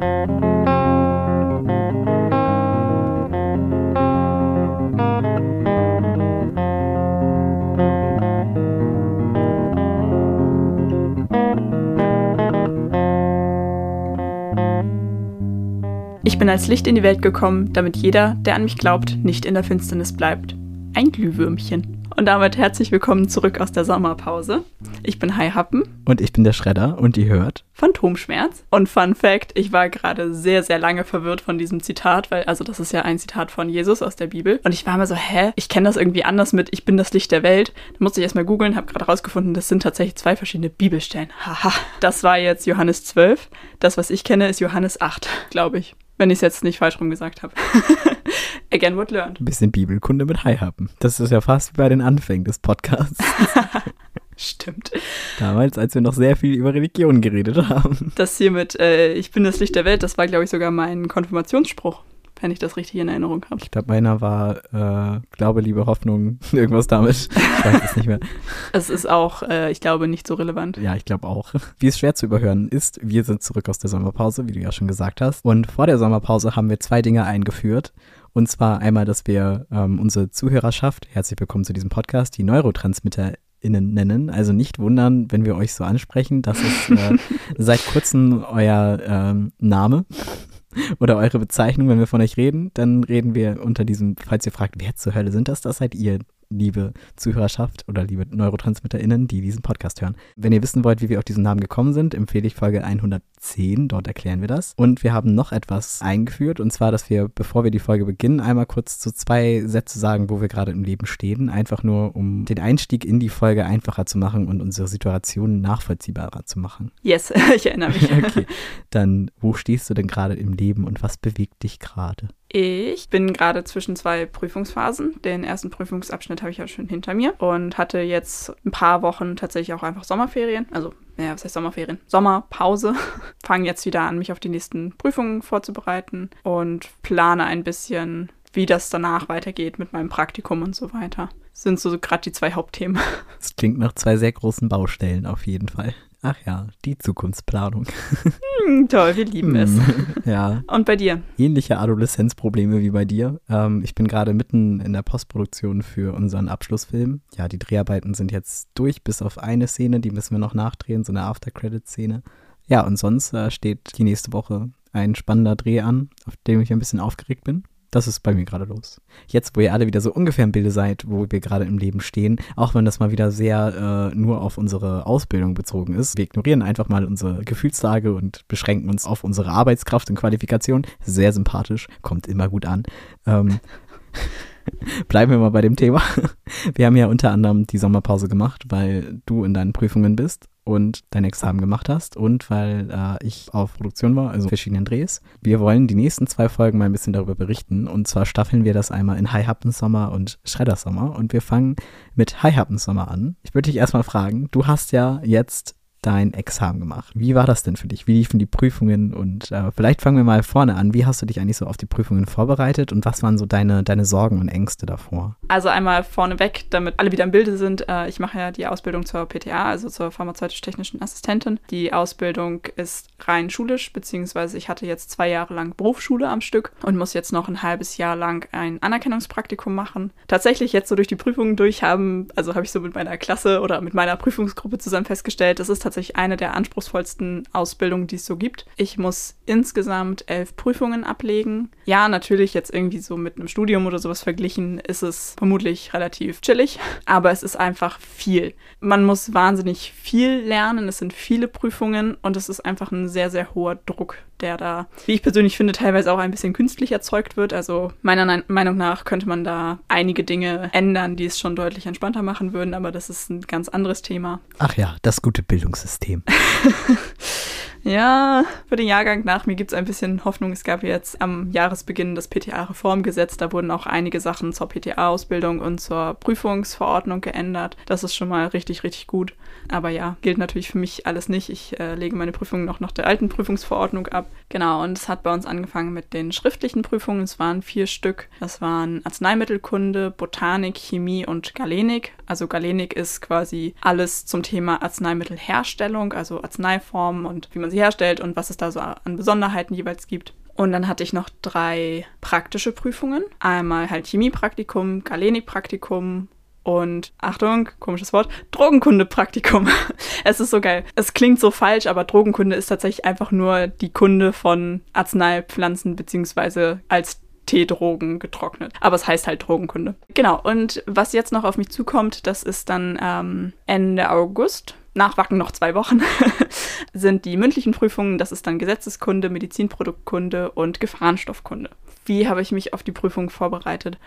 Ich bin als Licht in die Welt gekommen, damit jeder, der an mich glaubt, nicht in der Finsternis bleibt. Ein Glühwürmchen. Und damit herzlich willkommen zurück aus der Sommerpause. Ich bin Hai Happen. Und ich bin der Schredder und ihr hört Phantomschmerz. Und Fun Fact, ich war gerade sehr, sehr lange verwirrt von diesem Zitat, weil, also das ist ja ein Zitat von Jesus aus der Bibel. Und ich war immer so, hä, ich kenne das irgendwie anders mit, ich bin das Licht der Welt. Da musste ich erstmal googeln, habe gerade rausgefunden, das sind tatsächlich zwei verschiedene Bibelstellen. Haha. Das war jetzt Johannes 12. Das, was ich kenne, ist Johannes 8, glaube ich. Wenn ich es jetzt nicht falsch rum gesagt habe. Again what learned. Ein bisschen Bibelkunde mit Hai haben. Das ist ja fast wie bei den Anfängen des Podcasts. Stimmt. Damals, als wir noch sehr viel über Religion geredet haben. Das hier mit äh, Ich bin das Licht der Welt, das war, glaube ich, sogar mein Konfirmationsspruch, wenn ich das richtig in Erinnerung habe. Ich glaube, meiner war äh, Glaube, Liebe, Hoffnung, irgendwas damit. Ich weiß es nicht mehr. Es ist auch, äh, ich glaube, nicht so relevant. Ja, ich glaube auch. Wie es schwer zu überhören ist, wir sind zurück aus der Sommerpause, wie du ja schon gesagt hast. Und vor der Sommerpause haben wir zwei Dinge eingeführt. Und zwar einmal, dass wir ähm, unsere Zuhörerschaft, herzlich willkommen zu diesem Podcast, die NeurotransmitterInnen nennen. Also nicht wundern, wenn wir euch so ansprechen. Das ist äh, seit kurzem euer ähm, Name oder eure Bezeichnung, wenn wir von euch reden. Dann reden wir unter diesem, falls ihr fragt, wer zur Hölle sind das, das seid ihr liebe Zuhörerschaft oder liebe NeurotransmitterInnen, die diesen Podcast hören. Wenn ihr wissen wollt, wie wir auf diesen Namen gekommen sind, empfehle ich Folge 110, dort erklären wir das. Und wir haben noch etwas eingeführt, und zwar, dass wir, bevor wir die Folge beginnen, einmal kurz so zwei Sätze sagen, wo wir gerade im Leben stehen, einfach nur, um den Einstieg in die Folge einfacher zu machen und unsere Situation nachvollziehbarer zu machen. Yes, ich erinnere mich. okay, dann, wo stehst du denn gerade im Leben und was bewegt dich gerade? Ich bin gerade zwischen zwei Prüfungsphasen. Den ersten Prüfungsabschnitt habe ich ja schon hinter mir und hatte jetzt ein paar Wochen tatsächlich auch einfach Sommerferien. Also, naja, was heißt Sommerferien? Sommerpause. Fange jetzt wieder an, mich auf die nächsten Prüfungen vorzubereiten und plane ein bisschen, wie das danach weitergeht mit meinem Praktikum und so weiter. Das sind so gerade die zwei Hauptthemen. Das klingt nach zwei sehr großen Baustellen auf jeden Fall. Ach ja, die Zukunftsplanung. Hm, toll, wir lieben es. ja. Und bei dir? Ähnliche Adoleszenzprobleme wie bei dir. Ähm, ich bin gerade mitten in der Postproduktion für unseren Abschlussfilm. Ja, die Dreharbeiten sind jetzt durch, bis auf eine Szene, die müssen wir noch nachdrehen, so eine After-Credit-Szene. Ja, und sonst äh, steht die nächste Woche ein spannender Dreh an, auf dem ich ein bisschen aufgeregt bin. Das ist bei mir gerade los. Jetzt, wo ihr alle wieder so ungefähr im Bilde seid, wo wir gerade im Leben stehen, auch wenn das mal wieder sehr äh, nur auf unsere Ausbildung bezogen ist, wir ignorieren einfach mal unsere Gefühlslage und beschränken uns auf unsere Arbeitskraft und Qualifikation. Sehr sympathisch, kommt immer gut an. Ähm, Bleiben wir mal bei dem Thema. Wir haben ja unter anderem die Sommerpause gemacht, weil du in deinen Prüfungen bist und dein Examen gemacht hast und weil äh, ich auf Produktion war, also verschiedenen Drehs. Wir wollen die nächsten zwei Folgen mal ein bisschen darüber berichten und zwar staffeln wir das einmal in High Happen Sommer und Shredder Sommer und wir fangen mit High Happen Sommer an. Ich würde dich erstmal fragen, du hast ja jetzt dein Examen gemacht. Wie war das denn für dich? Wie liefen die Prüfungen? Und äh, vielleicht fangen wir mal vorne an. Wie hast du dich eigentlich so auf die Prüfungen vorbereitet und was waren so deine, deine Sorgen und Ängste davor? Also einmal vorneweg, damit alle wieder im Bilde sind. Äh, ich mache ja die Ausbildung zur PTA, also zur pharmazeutisch-technischen Assistentin. Die Ausbildung ist rein schulisch, beziehungsweise ich hatte jetzt zwei Jahre lang Berufsschule am Stück und muss jetzt noch ein halbes Jahr lang ein Anerkennungspraktikum machen. Tatsächlich jetzt so durch die Prüfungen durch haben, also habe ich so mit meiner Klasse oder mit meiner Prüfungsgruppe zusammen festgestellt, das ist eine der anspruchsvollsten Ausbildungen, die es so gibt. Ich muss insgesamt elf Prüfungen ablegen. Ja, natürlich jetzt irgendwie so mit einem Studium oder sowas verglichen ist es vermutlich relativ chillig, aber es ist einfach viel. Man muss wahnsinnig viel lernen, es sind viele Prüfungen und es ist einfach ein sehr, sehr hoher Druck, der da, wie ich persönlich finde, teilweise auch ein bisschen künstlich erzeugt wird. Also meiner Meinung nach könnte man da einige Dinge ändern, die es schon deutlich entspannter machen würden, aber das ist ein ganz anderes Thema. Ach ja, das gute Bildungssystem. Ja, für den Jahrgang nach mir gibt es ein bisschen Hoffnung. Es gab jetzt am Jahresbeginn das PTA-Reformgesetz. Da wurden auch einige Sachen zur PTA-Ausbildung und zur Prüfungsverordnung geändert. Das ist schon mal richtig, richtig gut. Aber ja, gilt natürlich für mich alles nicht. Ich äh, lege meine Prüfungen noch nach der alten Prüfungsverordnung ab. Genau, und es hat bei uns angefangen mit den schriftlichen Prüfungen. Es waren vier Stück. Das waren Arzneimittelkunde, Botanik, Chemie und Galenik. Also Galenik ist quasi alles zum Thema Arzneimittelherstellung, also Arzneiformen und wie man sie herstellt und was es da so an Besonderheiten jeweils gibt. Und dann hatte ich noch drei praktische Prüfungen. Einmal halt Chemiepraktikum, Galenikpraktikum und Achtung, komisches Wort, Drogenkunde-Praktikum. es ist so geil. Es klingt so falsch, aber Drogenkunde ist tatsächlich einfach nur die Kunde von Arzneipflanzen beziehungsweise als Teedrogen getrocknet. Aber es heißt halt Drogenkunde. Genau, und was jetzt noch auf mich zukommt, das ist dann ähm, Ende August. Nach Wacken noch zwei Wochen sind die mündlichen Prüfungen. Das ist dann Gesetzeskunde, Medizinproduktkunde und Gefahrenstoffkunde. Wie habe ich mich auf die Prüfung vorbereitet?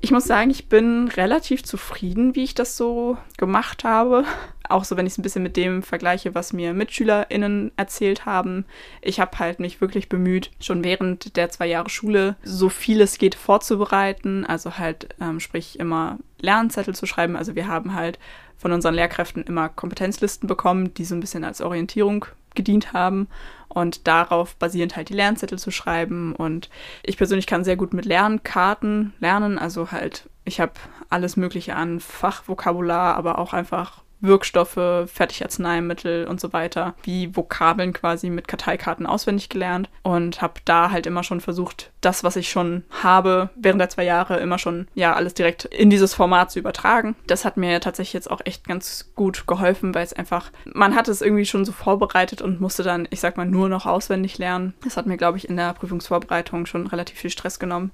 Ich muss sagen, ich bin relativ zufrieden, wie ich das so gemacht habe. Auch so, wenn ich es ein bisschen mit dem vergleiche, was mir MitschülerInnen erzählt haben. Ich habe halt mich wirklich bemüht, schon während der zwei Jahre Schule so viel es geht vorzubereiten. Also halt, ähm, sprich, immer Lernzettel zu schreiben. Also wir haben halt von unseren Lehrkräften immer Kompetenzlisten bekommen, die so ein bisschen als Orientierung gedient haben und darauf basierend halt die Lernzettel zu schreiben. Und ich persönlich kann sehr gut mit Lernkarten lernen, also halt, ich habe alles Mögliche an Fachvokabular, aber auch einfach Wirkstoffe, Fertigarzneimittel und so weiter, wie Vokabeln quasi mit Karteikarten auswendig gelernt und habe da halt immer schon versucht, das, was ich schon habe, während der zwei Jahre immer schon, ja, alles direkt in dieses Format zu übertragen. Das hat mir tatsächlich jetzt auch echt ganz gut geholfen, weil es einfach, man hat es irgendwie schon so vorbereitet und musste dann, ich sag mal, nur noch auswendig lernen. Das hat mir, glaube ich, in der Prüfungsvorbereitung schon relativ viel Stress genommen.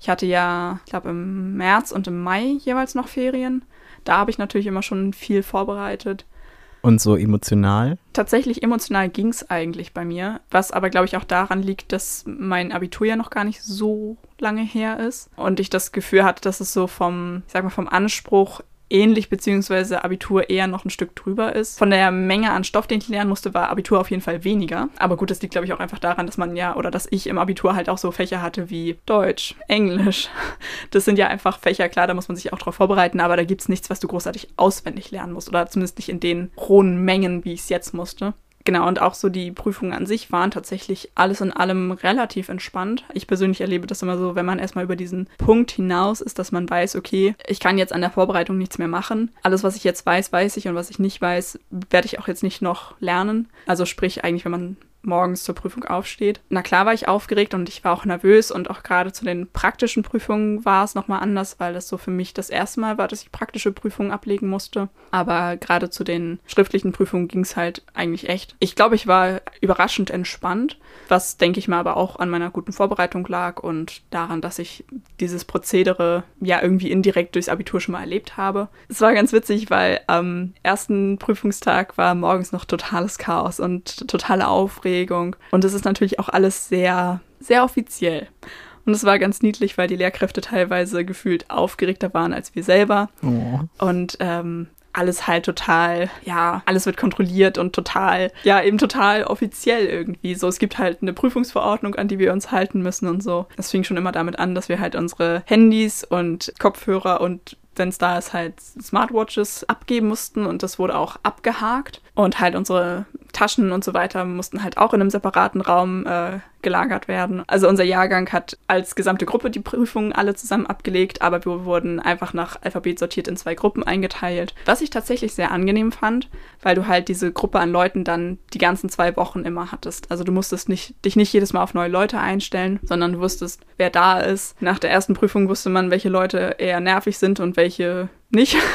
Ich hatte ja, ich glaube, im März und im Mai jeweils noch Ferien da habe ich natürlich immer schon viel vorbereitet. Und so emotional? Tatsächlich emotional ging es eigentlich bei mir, was aber, glaube ich, auch daran liegt, dass mein Abitur ja noch gar nicht so lange her ist und ich das Gefühl hatte, dass es so vom, ich sag mal, vom Anspruch ähnlich beziehungsweise Abitur eher noch ein Stück drüber ist. Von der Menge an Stoff, den ich lernen musste, war Abitur auf jeden Fall weniger. Aber gut, das liegt, glaube ich, auch einfach daran, dass man ja oder dass ich im Abitur halt auch so Fächer hatte wie Deutsch, Englisch. Das sind ja einfach Fächer, klar, da muss man sich auch darauf vorbereiten, aber da gibt es nichts, was du großartig auswendig lernen musst oder zumindest nicht in den hohen Mengen, wie ich es jetzt musste. Genau, und auch so die Prüfungen an sich waren tatsächlich alles in allem relativ entspannt. Ich persönlich erlebe das immer so, wenn man erstmal über diesen Punkt hinaus ist, dass man weiß, okay, ich kann jetzt an der Vorbereitung nichts mehr machen. Alles, was ich jetzt weiß, weiß ich und was ich nicht weiß, werde ich auch jetzt nicht noch lernen. Also sprich eigentlich, wenn man morgens zur Prüfung aufsteht. Na klar war ich aufgeregt und ich war auch nervös und auch gerade zu den praktischen Prüfungen war es nochmal anders, weil das so für mich das erste Mal war, dass ich praktische Prüfungen ablegen musste. Aber gerade zu den schriftlichen Prüfungen ging es halt eigentlich echt. Ich glaube, ich war überraschend entspannt, was denke ich mal aber auch an meiner guten Vorbereitung lag und daran, dass ich dieses Prozedere ja irgendwie indirekt durchs Abitur schon mal erlebt habe. Es war ganz witzig, weil am ersten Prüfungstag war morgens noch totales Chaos und totale Aufregung Aufregung. Und es ist natürlich auch alles sehr, sehr offiziell. Und es war ganz niedlich, weil die Lehrkräfte teilweise gefühlt aufgeregter waren als wir selber. Oh. Und ähm, alles halt total, ja, alles wird kontrolliert und total, ja, eben total offiziell irgendwie. So, es gibt halt eine Prüfungsverordnung, an die wir uns halten müssen und so. Es fing schon immer damit an, dass wir halt unsere Handys und Kopfhörer und wenn es da ist, halt Smartwatches abgeben mussten und das wurde auch abgehakt. Und halt unsere Taschen und so weiter mussten halt auch in einem separaten Raum äh, gelagert werden. Also unser Jahrgang hat als gesamte Gruppe die Prüfungen alle zusammen abgelegt, aber wir wurden einfach nach Alphabet sortiert in zwei Gruppen eingeteilt. Was ich tatsächlich sehr angenehm fand, weil du halt diese Gruppe an Leuten dann die ganzen zwei Wochen immer hattest. Also du musstest nicht, dich nicht jedes Mal auf neue Leute einstellen, sondern du wusstest, wer da ist. Nach der ersten Prüfung wusste man, welche Leute eher nervig sind und welche nicht.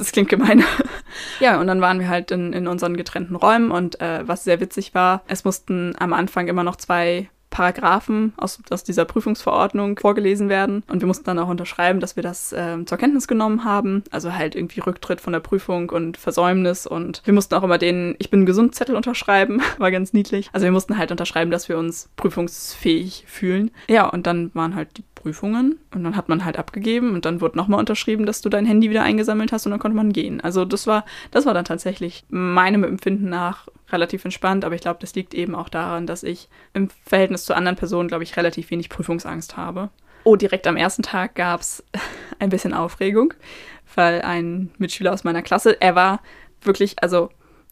das klingt gemein. ja, und dann waren wir halt in, in unseren getrennten Räumen und äh, was sehr witzig war, es mussten am Anfang immer noch zwei Paragraphen aus, aus dieser Prüfungsverordnung vorgelesen werden. Und wir mussten dann auch unterschreiben, dass wir das äh, zur Kenntnis genommen haben. Also halt irgendwie Rücktritt von der Prüfung und Versäumnis. Und wir mussten auch immer den Ich bin gesund Zettel unterschreiben. War ganz niedlich. Also wir mussten halt unterschreiben, dass wir uns prüfungsfähig fühlen. Ja, und dann waren halt die Prüfungen und dann hat man halt abgegeben und dann wurde nochmal unterschrieben, dass du dein Handy wieder eingesammelt hast und dann konnte man gehen. Also das war, das war dann tatsächlich meinem Empfinden nach relativ entspannt, aber ich glaube, das liegt eben auch daran, dass ich im Verhältnis zu anderen Personen, glaube ich, relativ wenig Prüfungsangst habe. Oh, direkt am ersten Tag gab es ein bisschen Aufregung, weil ein Mitschüler aus meiner Klasse, er war wirklich, also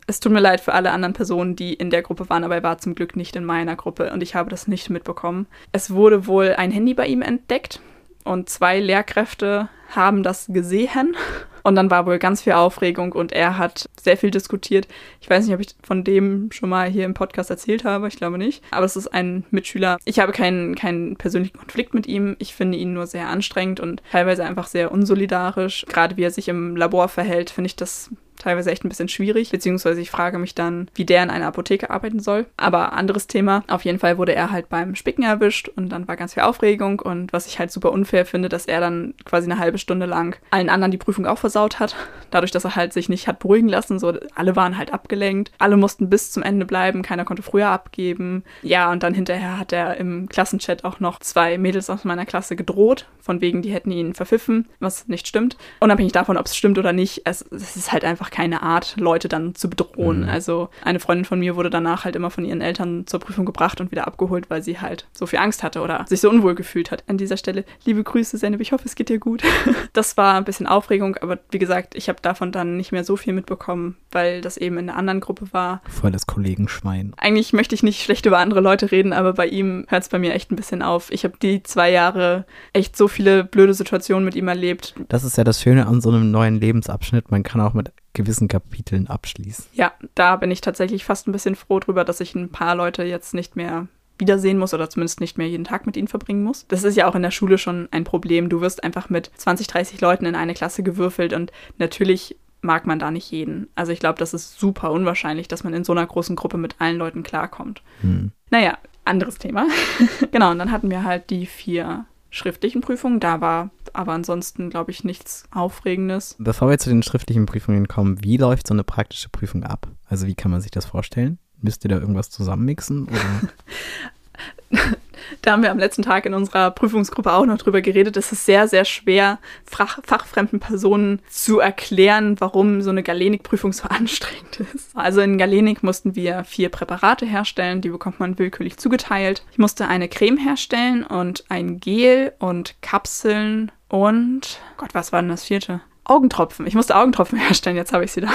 es tut mir leid für alle anderen Personen, die in der Gruppe waren, aber er war zum Glück nicht in meiner Gruppe und ich habe das nicht mitbekommen. Es wurde wohl ein Handy bei ihm entdeckt und zwei Lehrkräfte haben das gesehen. Und dann war wohl ganz viel Aufregung und er hat sehr viel diskutiert. Ich weiß nicht, ob ich von dem schon mal hier im Podcast erzählt habe. Ich glaube nicht. Aber es ist ein Mitschüler. Ich habe keinen, keinen persönlichen Konflikt mit ihm. Ich finde ihn nur sehr anstrengend und teilweise einfach sehr unsolidarisch. Gerade wie er sich im Labor verhält, finde ich das teilweise echt ein bisschen schwierig, beziehungsweise ich frage mich dann, wie der in einer Apotheke arbeiten soll. Aber anderes Thema. Auf jeden Fall wurde er halt beim Spicken erwischt und dann war ganz viel Aufregung und was ich halt super unfair finde, dass er dann quasi eine halbe Stunde lang allen anderen die Prüfung auch versaut hat. Dadurch, dass er halt sich nicht hat beruhigen lassen, so alle waren halt abgelenkt. Alle mussten bis zum Ende bleiben, keiner konnte früher abgeben. Ja, und dann hinterher hat er im Klassenchat auch noch zwei Mädels aus meiner Klasse gedroht, von wegen, die hätten ihn verpfiffen, was nicht stimmt. Unabhängig davon, ob es stimmt oder nicht, es, es ist halt einfach einfach keine Art, Leute dann zu bedrohen. Mhm. Also eine Freundin von mir wurde danach halt immer von ihren Eltern zur Prüfung gebracht und wieder abgeholt, weil sie halt so viel Angst hatte oder sich so unwohl gefühlt hat. An dieser Stelle liebe Grüße, Zeynep, ich hoffe, es geht dir gut. das war ein bisschen Aufregung, aber wie gesagt, ich habe davon dann nicht mehr so viel mitbekommen, weil das eben in einer anderen Gruppe war. Voll das Kollegenschwein. Eigentlich möchte ich nicht schlecht über andere Leute reden, aber bei ihm hört es bei mir echt ein bisschen auf. Ich habe die zwei Jahre echt so viele blöde Situationen mit ihm erlebt. Das ist ja das Schöne an so einem neuen Lebensabschnitt. Man kann auch mit gewissen Kapiteln abschließen. Ja, da bin ich tatsächlich fast ein bisschen froh drüber, dass ich ein paar Leute jetzt nicht mehr wiedersehen muss oder zumindest nicht mehr jeden Tag mit ihnen verbringen muss. Das ist ja auch in der Schule schon ein Problem. Du wirst einfach mit 20, 30 Leuten in eine Klasse gewürfelt und natürlich mag man da nicht jeden. Also ich glaube, das ist super unwahrscheinlich, dass man in so einer großen Gruppe mit allen Leuten klarkommt. Hm. Naja, anderes Thema. genau, und dann hatten wir halt die vier schriftlichen Prüfungen. Da war aber ansonsten, glaube ich, nichts Aufregendes. Bevor wir zu den schriftlichen Prüfungen kommen, wie läuft so eine praktische Prüfung ab? Also wie kann man sich das vorstellen? Müsst ihr da irgendwas zusammenmixen? da haben wir am letzten Tag in unserer Prüfungsgruppe auch noch drüber geredet. Es ist sehr, sehr schwer, fach, fachfremden Personen zu erklären, warum so eine Galenik-Prüfung so anstrengend ist. Also in Galenik mussten wir vier Präparate herstellen, die bekommt man willkürlich zugeteilt. Ich musste eine Creme herstellen und ein Gel und Kapseln und Gott, was war denn das vierte? Augentropfen. Ich musste Augentropfen herstellen, jetzt habe ich sie da.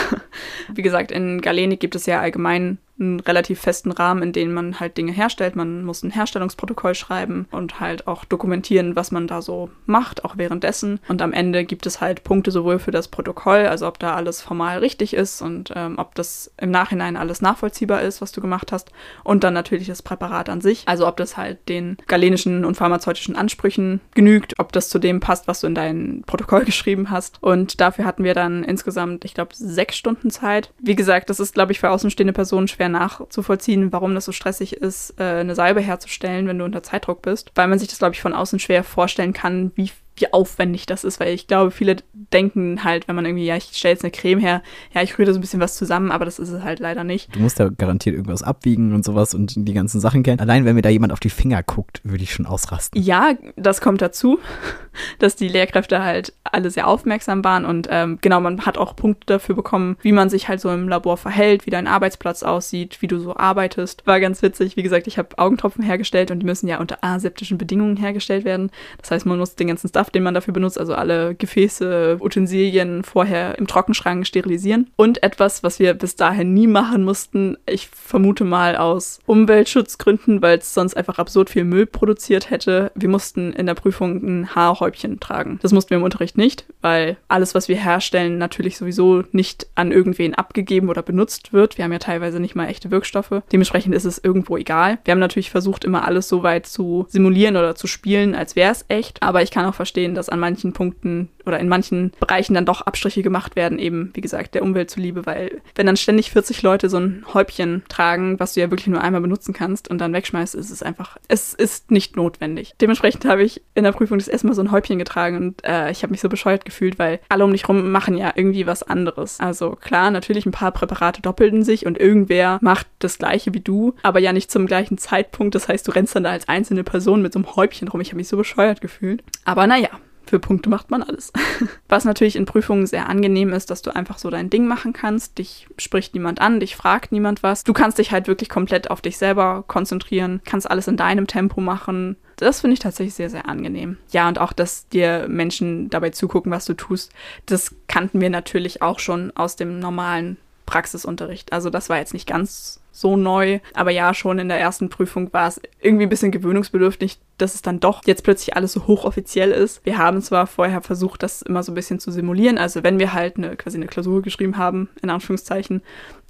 Wie gesagt, in Galenik gibt es ja allgemein einen relativ festen Rahmen, in dem man halt Dinge herstellt. Man muss ein Herstellungsprotokoll schreiben und halt auch dokumentieren, was man da so macht, auch währenddessen. Und am Ende gibt es halt Punkte sowohl für das Protokoll, also ob da alles formal richtig ist und ähm, ob das im Nachhinein alles nachvollziehbar ist, was du gemacht hast. Und dann natürlich das Präparat an sich, also ob das halt den galenischen und pharmazeutischen Ansprüchen genügt, ob das zu dem passt, was du in dein Protokoll geschrieben hast. Und dafür hatten wir dann insgesamt, ich glaube, sechs Stunden Zeit. Wie gesagt, das ist, glaube ich, für außenstehende Personen schwer nachzuvollziehen, warum das so stressig ist, äh, eine Salbe herzustellen, wenn du unter Zeitdruck bist, weil man sich das, glaube ich, von außen schwer vorstellen kann, wie wie aufwendig das ist, weil ich glaube, viele denken halt, wenn man irgendwie, ja, ich stelle jetzt eine Creme her, ja, ich rühre da so ein bisschen was zusammen, aber das ist es halt leider nicht. Du musst ja garantiert irgendwas abwiegen und sowas und die ganzen Sachen kennen. Allein wenn mir da jemand auf die Finger guckt, würde ich schon ausrasten. Ja, das kommt dazu, dass die Lehrkräfte halt alle sehr aufmerksam waren und ähm, genau, man hat auch Punkte dafür bekommen, wie man sich halt so im Labor verhält, wie dein Arbeitsplatz aussieht, wie du so arbeitest. War ganz witzig. Wie gesagt, ich habe Augentropfen hergestellt und die müssen ja unter aseptischen Bedingungen hergestellt werden. Das heißt, man muss den ganzen Stuff Stuff, den man dafür benutzt, also alle Gefäße, Utensilien vorher im Trockenschrank sterilisieren. Und etwas, was wir bis dahin nie machen mussten, ich vermute mal aus Umweltschutzgründen, weil es sonst einfach absurd viel Müll produziert hätte. Wir mussten in der Prüfung ein Haarhäubchen tragen. Das mussten wir im Unterricht nicht, weil alles, was wir herstellen, natürlich sowieso nicht an irgendwen abgegeben oder benutzt wird. Wir haben ja teilweise nicht mal echte Wirkstoffe. Dementsprechend ist es irgendwo egal. Wir haben natürlich versucht, immer alles so weit zu simulieren oder zu spielen, als wäre es echt. Aber ich kann auch verstehen, verstehen, dass an manchen Punkten oder in manchen Bereichen dann doch Abstriche gemacht werden, eben, wie gesagt, der Umwelt zuliebe, weil wenn dann ständig 40 Leute so ein Häubchen tragen, was du ja wirklich nur einmal benutzen kannst und dann wegschmeißt, ist es einfach, es ist nicht notwendig. Dementsprechend habe ich in der Prüfung das erste Mal so ein Häubchen getragen und äh, ich habe mich so bescheuert gefühlt, weil alle um dich rum machen ja irgendwie was anderes. Also klar, natürlich ein paar Präparate doppelten sich und irgendwer macht das gleiche wie du, aber ja nicht zum gleichen Zeitpunkt. Das heißt, du rennst dann da als einzelne Person mit so einem Häubchen rum. Ich habe mich so bescheuert gefühlt. Aber naja, für Punkte macht man alles. Was natürlich in Prüfungen sehr angenehm ist, dass du einfach so dein Ding machen kannst. Dich spricht niemand an, dich fragt niemand was. Du kannst dich halt wirklich komplett auf dich selber konzentrieren, kannst alles in deinem Tempo machen. Das finde ich tatsächlich sehr, sehr angenehm. Ja, und auch, dass dir Menschen dabei zugucken, was du tust, das kannten wir natürlich auch schon aus dem normalen Praxisunterricht. Also das war jetzt nicht ganz so neu. Aber ja, schon in der ersten Prüfung war es irgendwie ein bisschen gewöhnungsbedürftig, dass es dann doch jetzt plötzlich alles so hochoffiziell ist. Wir haben zwar vorher versucht, das immer so ein bisschen zu simulieren. Also wenn wir halt eine, quasi eine Klausur geschrieben haben, in Anführungszeichen,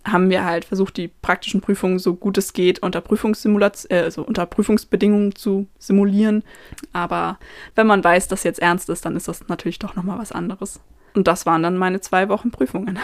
haben wir halt versucht, die praktischen Prüfungen so gut es geht unter äh, also unter Prüfungsbedingungen zu simulieren. Aber wenn man weiß, dass jetzt ernst ist, dann ist das natürlich doch nochmal was anderes. Und das waren dann meine zwei Wochen Prüfungen.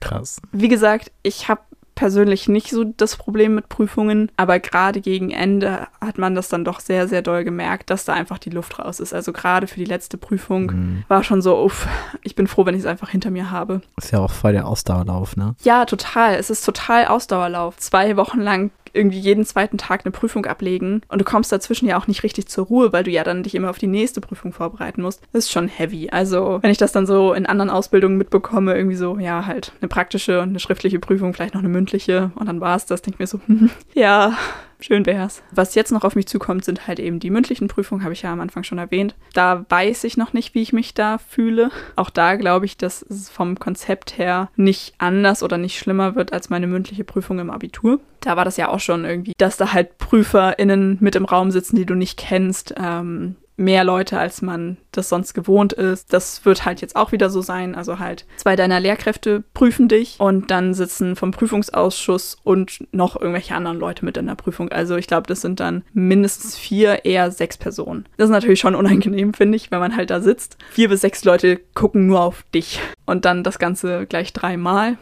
Krass. Wie gesagt, ich habe persönlich nicht so das Problem mit Prüfungen, aber gerade gegen Ende hat man das dann doch sehr, sehr doll gemerkt, dass da einfach die Luft raus ist. Also gerade für die letzte Prüfung mhm. war schon so, uff, ich bin froh, wenn ich es einfach hinter mir habe. Ist ja auch voll der Ausdauerlauf, ne? Ja, total. Es ist total Ausdauerlauf. Zwei Wochen lang irgendwie jeden zweiten Tag eine Prüfung ablegen und du kommst dazwischen ja auch nicht richtig zur Ruhe, weil du ja dann dich immer auf die nächste Prüfung vorbereiten musst. Das ist schon heavy. Also, wenn ich das dann so in anderen Ausbildungen mitbekomme, irgendwie so, ja, halt eine praktische und eine schriftliche Prüfung, vielleicht noch eine mündliche und dann war es das, denke ich mir so, ja, Schön wär's. Was jetzt noch auf mich zukommt, sind halt eben die mündlichen Prüfungen, habe ich ja am Anfang schon erwähnt. Da weiß ich noch nicht, wie ich mich da fühle. Auch da glaube ich, dass es vom Konzept her nicht anders oder nicht schlimmer wird als meine mündliche Prüfung im Abitur. Da war das ja auch schon irgendwie, dass da halt PrüferInnen mit im Raum sitzen, die du nicht kennst. Ähm, mehr Leute, als man das sonst gewohnt ist. Das wird halt jetzt auch wieder so sein. Also halt zwei deiner Lehrkräfte prüfen dich und dann sitzen vom Prüfungsausschuss und noch irgendwelche anderen Leute mit in der Prüfung. Also ich glaube, das sind dann mindestens vier, eher sechs Personen. Das ist natürlich schon unangenehm, finde ich, wenn man halt da sitzt. Vier bis sechs Leute gucken nur auf dich und dann das Ganze gleich dreimal.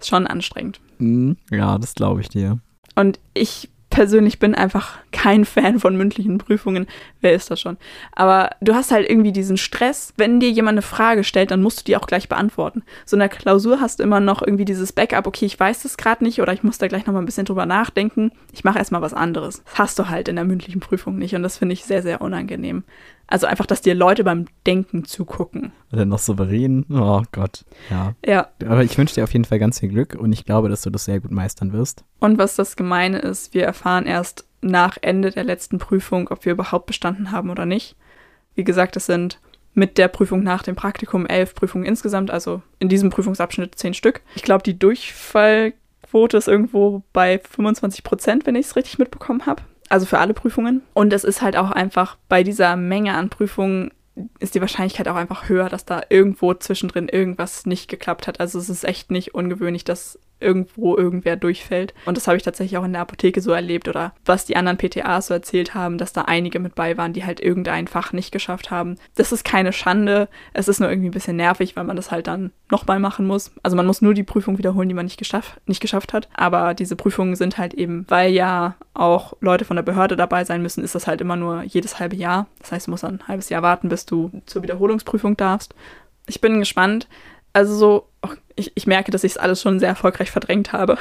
Ist schon anstrengend. Mhm. Ja, das glaube ich dir. Und ich persönlich bin einfach kein Fan von mündlichen Prüfungen. Wer ist das schon? Aber du hast halt irgendwie diesen Stress. Wenn dir jemand eine Frage stellt, dann musst du die auch gleich beantworten. So in der Klausur hast du immer noch irgendwie dieses Backup, okay, ich weiß das gerade nicht oder ich muss da gleich noch mal ein bisschen drüber nachdenken. Ich mache erstmal was anderes. Das hast du halt in der mündlichen Prüfung nicht und das finde ich sehr, sehr unangenehm. Also einfach, dass dir Leute beim Denken zugucken. Oder noch souverän. Oh Gott. Ja. Ja. Aber ich wünsche dir auf jeden Fall ganz viel Glück und ich glaube, dass du das sehr gut meistern wirst. Und was das Gemeine ist, wir erfahren erst nach Ende der letzten Prüfung, ob wir überhaupt bestanden haben oder nicht. Wie gesagt, es sind mit der Prüfung nach dem Praktikum elf Prüfungen insgesamt, also in diesem Prüfungsabschnitt zehn Stück. Ich glaube, die Durchfallquote ist irgendwo bei 25 Prozent, wenn ich es richtig mitbekommen habe. Also für alle Prüfungen. Und es ist halt auch einfach bei dieser Menge an Prüfungen ist die Wahrscheinlichkeit auch einfach höher, dass da irgendwo zwischendrin irgendwas nicht geklappt hat. Also es ist echt nicht ungewöhnlich, dass irgendwo irgendwer durchfällt. Und das habe ich tatsächlich auch in der Apotheke so erlebt oder was die anderen PTAs so erzählt haben, dass da einige mit bei waren, die halt irgendein Fach nicht geschafft haben. Das ist keine Schande. Es ist nur irgendwie ein bisschen nervig, weil man das halt dann nochmal machen muss. Also man muss nur die Prüfung wiederholen, die man nicht geschafft, nicht geschafft hat. Aber diese Prüfungen sind halt eben, weil ja auch Leute von der Behörde dabei sein müssen, ist das halt immer nur jedes halbe Jahr. Das heißt, du musst ein halbes Jahr warten, bis du zur Wiederholungsprüfung darfst. Ich bin gespannt also so, ich, ich merke, dass ich es alles schon sehr erfolgreich verdrängt habe.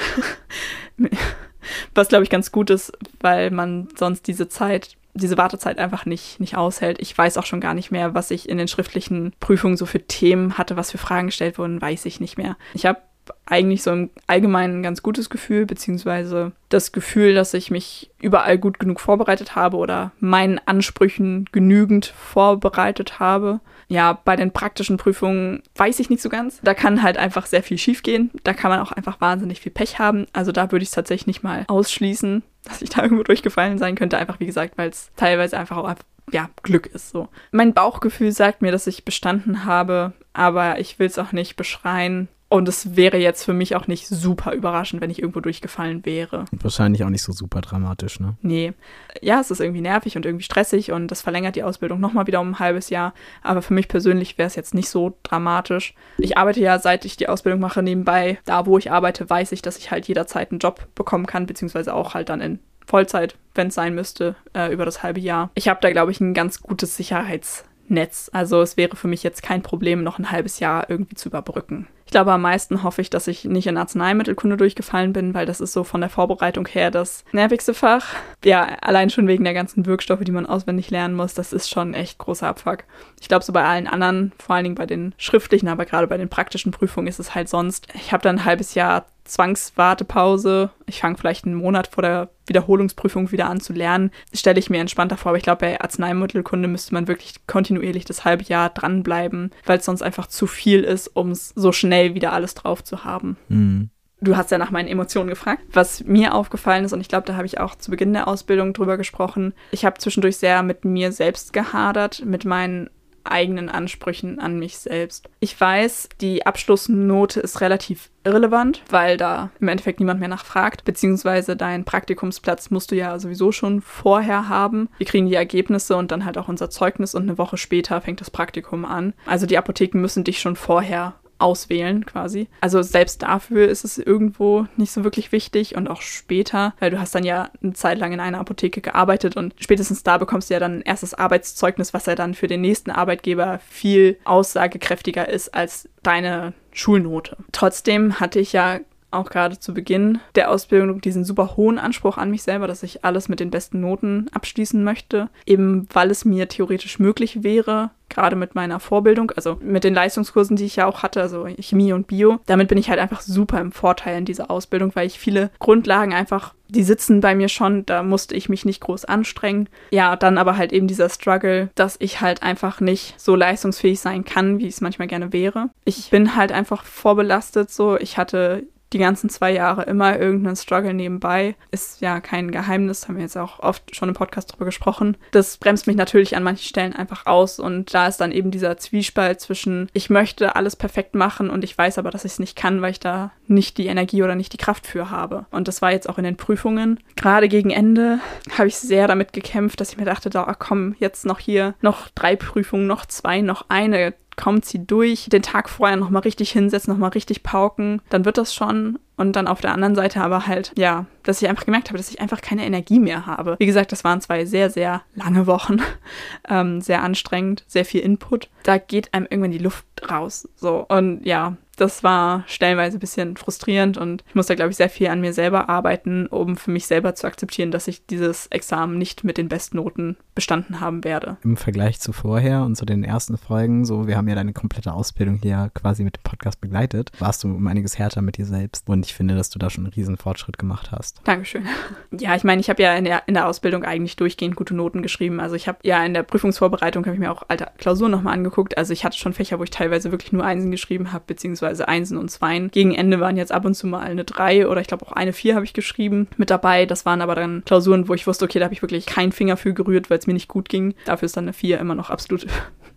Was, glaube ich, ganz gut ist, weil man sonst diese Zeit, diese Wartezeit einfach nicht, nicht aushält. Ich weiß auch schon gar nicht mehr, was ich in den schriftlichen Prüfungen so für Themen hatte, was für Fragen gestellt wurden, weiß ich nicht mehr. Ich habe eigentlich so im Allgemeinen ein ganz gutes Gefühl, beziehungsweise das Gefühl, dass ich mich überall gut genug vorbereitet habe oder meinen Ansprüchen genügend vorbereitet habe. Ja, bei den praktischen Prüfungen weiß ich nicht so ganz. Da kann halt einfach sehr viel schiefgehen. Da kann man auch einfach wahnsinnig viel Pech haben. Also da würde ich es tatsächlich nicht mal ausschließen, dass ich da irgendwo durchgefallen sein könnte. Einfach wie gesagt, weil es teilweise einfach auch ja, Glück ist so. Mein Bauchgefühl sagt mir, dass ich bestanden habe, aber ich will es auch nicht beschreien. Und es wäre jetzt für mich auch nicht super überraschend, wenn ich irgendwo durchgefallen wäre. Wahrscheinlich auch nicht so super dramatisch, ne? Nee. Ja, es ist irgendwie nervig und irgendwie stressig und das verlängert die Ausbildung nochmal wieder um ein halbes Jahr. Aber für mich persönlich wäre es jetzt nicht so dramatisch. Ich arbeite ja, seit ich die Ausbildung mache, nebenbei. Da, wo ich arbeite, weiß ich, dass ich halt jederzeit einen Job bekommen kann, beziehungsweise auch halt dann in Vollzeit, wenn es sein müsste, äh, über das halbe Jahr. Ich habe da, glaube ich, ein ganz gutes Sicherheitsnetz. Also es wäre für mich jetzt kein Problem, noch ein halbes Jahr irgendwie zu überbrücken. Ich glaube, am meisten hoffe ich, dass ich nicht in Arzneimittelkunde durchgefallen bin, weil das ist so von der Vorbereitung her das nervigste Fach. Ja, allein schon wegen der ganzen Wirkstoffe, die man auswendig lernen muss, das ist schon echt großer Abfuck. Ich glaube, so bei allen anderen, vor allen Dingen bei den schriftlichen, aber gerade bei den praktischen Prüfungen ist es halt sonst. Ich habe dann ein halbes Jahr Zwangswartepause. Ich fange vielleicht einen Monat vor der Wiederholungsprüfung wieder an zu lernen. Stelle ich mir entspannter vor. Aber ich glaube, bei Arzneimittelkunde müsste man wirklich kontinuierlich das halbe Jahr dranbleiben, weil es sonst einfach zu viel ist, um es so schnell wieder alles drauf zu haben. Mhm. Du hast ja nach meinen Emotionen gefragt. Was mir aufgefallen ist, und ich glaube, da habe ich auch zu Beginn der Ausbildung drüber gesprochen, ich habe zwischendurch sehr mit mir selbst gehadert, mit meinen eigenen Ansprüchen an mich selbst. Ich weiß, die Abschlussnote ist relativ irrelevant, weil da im Endeffekt niemand mehr nachfragt, beziehungsweise deinen Praktikumsplatz musst du ja sowieso schon vorher haben. Wir kriegen die Ergebnisse und dann halt auch unser Zeugnis und eine Woche später fängt das Praktikum an. Also die Apotheken müssen dich schon vorher auswählen quasi. Also selbst dafür ist es irgendwo nicht so wirklich wichtig und auch später, weil du hast dann ja eine Zeit lang in einer Apotheke gearbeitet und spätestens da bekommst du ja dann ein erstes Arbeitszeugnis, was ja dann für den nächsten Arbeitgeber viel aussagekräftiger ist als deine Schulnote. Trotzdem hatte ich ja auch gerade zu Beginn der Ausbildung diesen super hohen Anspruch an mich selber, dass ich alles mit den besten Noten abschließen möchte, eben weil es mir theoretisch möglich wäre, gerade mit meiner Vorbildung, also mit den Leistungskursen, die ich ja auch hatte, also Chemie und Bio. Damit bin ich halt einfach super im Vorteil in dieser Ausbildung, weil ich viele Grundlagen einfach, die sitzen bei mir schon, da musste ich mich nicht groß anstrengen. Ja, dann aber halt eben dieser Struggle, dass ich halt einfach nicht so leistungsfähig sein kann, wie es manchmal gerne wäre. Ich bin halt einfach vorbelastet so. Ich hatte die ganzen zwei Jahre immer irgendeinen Struggle nebenbei. Ist ja kein Geheimnis, haben wir jetzt auch oft schon im Podcast drüber gesprochen. Das bremst mich natürlich an manchen Stellen einfach aus und da ist dann eben dieser Zwiespalt zwischen, ich möchte alles perfekt machen und ich weiß aber, dass ich es nicht kann, weil ich da nicht die Energie oder nicht die Kraft für habe. Und das war jetzt auch in den Prüfungen. Gerade gegen Ende habe ich sehr damit gekämpft, dass ich mir dachte, da komm, jetzt noch hier noch drei Prüfungen, noch zwei, noch eine kommt sie durch, den Tag vorher nochmal richtig hinsetzen, nochmal richtig pauken, dann wird das schon. Und dann auf der anderen Seite aber halt, ja, dass ich einfach gemerkt habe, dass ich einfach keine Energie mehr habe. Wie gesagt, das waren zwei sehr, sehr lange Wochen, ähm, sehr anstrengend, sehr viel Input. Da geht einem irgendwann die Luft raus. So. Und ja, das war stellenweise ein bisschen frustrierend und ich musste, glaube ich, sehr viel an mir selber arbeiten, um für mich selber zu akzeptieren, dass ich dieses Examen nicht mit den Bestnoten bestanden haben werde. Im Vergleich zu vorher und zu den ersten Folgen, so, wir haben ja deine komplette Ausbildung hier quasi mit dem Podcast begleitet, warst du um einiges härter mit dir selbst und ich finde, dass du da schon einen riesen Fortschritt gemacht hast. Dankeschön. Ja, ich meine, ich habe ja in der, in der Ausbildung eigentlich durchgehend gute Noten geschrieben. Also ich habe ja in der Prüfungsvorbereitung, habe ich mir auch alte Klausuren nochmal angeguckt. Also ich hatte schon Fächer, wo ich teilweise wirklich nur Einsen geschrieben habe, beziehungsweise beziehungsweise Einsen und Zweien. Gegen Ende waren jetzt ab und zu mal eine Drei oder ich glaube auch eine Vier habe ich geschrieben mit dabei. Das waren aber dann Klausuren, wo ich wusste, okay, da habe ich wirklich keinen Finger für gerührt, weil es mir nicht gut ging. Dafür ist dann eine Vier immer noch absolut,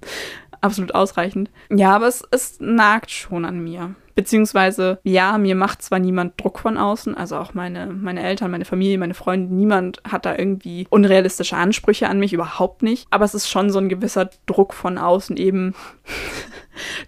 absolut ausreichend. Ja, aber es, es nagt schon an mir. Beziehungsweise, ja, mir macht zwar niemand Druck von außen, also auch meine, meine Eltern, meine Familie, meine Freunde, niemand hat da irgendwie unrealistische Ansprüche an mich, überhaupt nicht. Aber es ist schon so ein gewisser Druck von außen eben.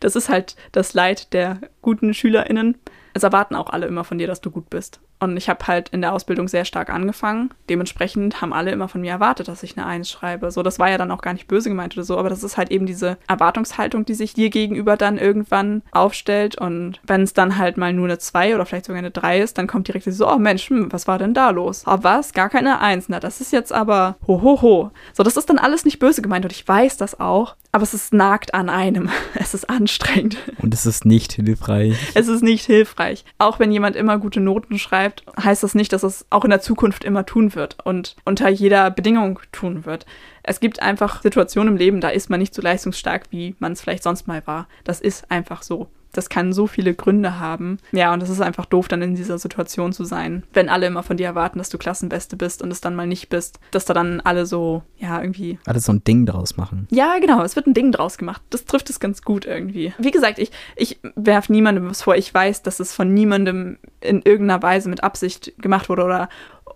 das ist halt das Leid der guten SchülerInnen. Es erwarten auch alle immer von dir, dass du gut bist. Und ich habe halt in der Ausbildung sehr stark angefangen. Dementsprechend haben alle immer von mir erwartet, dass ich eine Eins schreibe. So, das war ja dann auch gar nicht böse gemeint oder so, aber das ist halt eben diese Erwartungshaltung, die sich dir gegenüber dann irgendwann aufstellt. Und wenn es dann halt mal nur eine Zwei oder vielleicht sogar eine Drei ist, dann kommt direkt so, oh Mensch, hm, was war denn da los? Oh, was? Gar keine Eins. Na, das ist jetzt aber ho, ho, ho. So, das ist dann alles nicht böse gemeint und ich weiß das auch. Aber es ist nagt an einem. Es ist anstrengend. Und es ist nicht hilfreich. Es ist nicht hilfreich. Auch wenn jemand immer gute Noten schreibt, heißt das nicht, dass es auch in der Zukunft immer tun wird und unter jeder Bedingung tun wird. Es gibt einfach Situationen im Leben, da ist man nicht so leistungsstark, wie man es vielleicht sonst mal war. Das ist einfach so. Das kann so viele Gründe haben. Ja, und es ist einfach doof, dann in dieser Situation zu sein, wenn alle immer von dir erwarten, dass du Klassenbeste bist und es dann mal nicht bist, dass da dann alle so, ja, irgendwie. Alle so ein Ding draus machen. Ja, genau, es wird ein Ding draus gemacht. Das trifft es ganz gut irgendwie. Wie gesagt, ich, ich werfe niemandem was vor. Ich weiß, dass es von niemandem in irgendeiner Weise mit Absicht gemacht wurde oder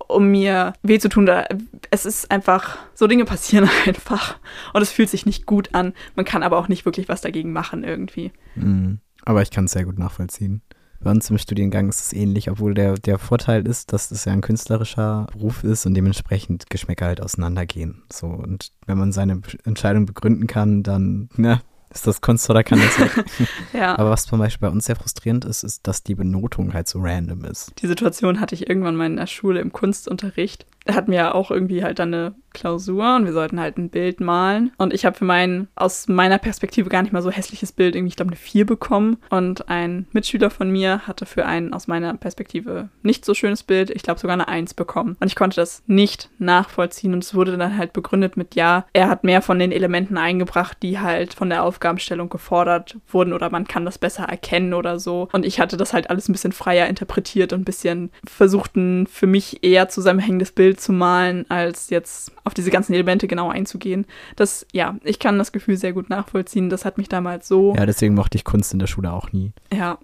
um mir weh zu tun. Es ist einfach, so Dinge passieren einfach. Und es fühlt sich nicht gut an. Man kann aber auch nicht wirklich was dagegen machen irgendwie. Mhm. Aber ich kann es sehr gut nachvollziehen. Bei uns im Studiengang ist es ähnlich, obwohl der, der Vorteil ist, dass es ja ein künstlerischer Beruf ist und dementsprechend Geschmäcker halt auseinandergehen. So, und wenn man seine Entscheidung begründen kann, dann, ne, ist das Kunst oder kann das nicht? ja. Aber was zum Beispiel bei uns sehr frustrierend ist, ist, dass die Benotung halt so random ist. Die Situation hatte ich irgendwann mal in der Schule im Kunstunterricht. Da hatten wir ja auch irgendwie halt dann eine Klausur und wir sollten halt ein Bild malen. Und ich habe für mein, aus meiner Perspektive gar nicht mal so hässliches Bild irgendwie, ich glaube, eine 4 bekommen. Und ein Mitschüler von mir hatte für ein aus meiner Perspektive nicht so schönes Bild, ich glaube sogar eine 1 bekommen. Und ich konnte das nicht nachvollziehen und es wurde dann halt begründet mit, ja, er hat mehr von den Elementen eingebracht, die halt von der Aufgabe Aufgabenstellung gefordert wurden oder man kann das besser erkennen oder so. Und ich hatte das halt alles ein bisschen freier interpretiert und ein bisschen versucht, ein für mich eher zusammenhängendes Bild zu malen, als jetzt auf diese ganzen Elemente genau einzugehen. Das, ja, ich kann das Gefühl sehr gut nachvollziehen. Das hat mich damals so. Ja, deswegen mochte ich Kunst in der Schule auch nie. Ja,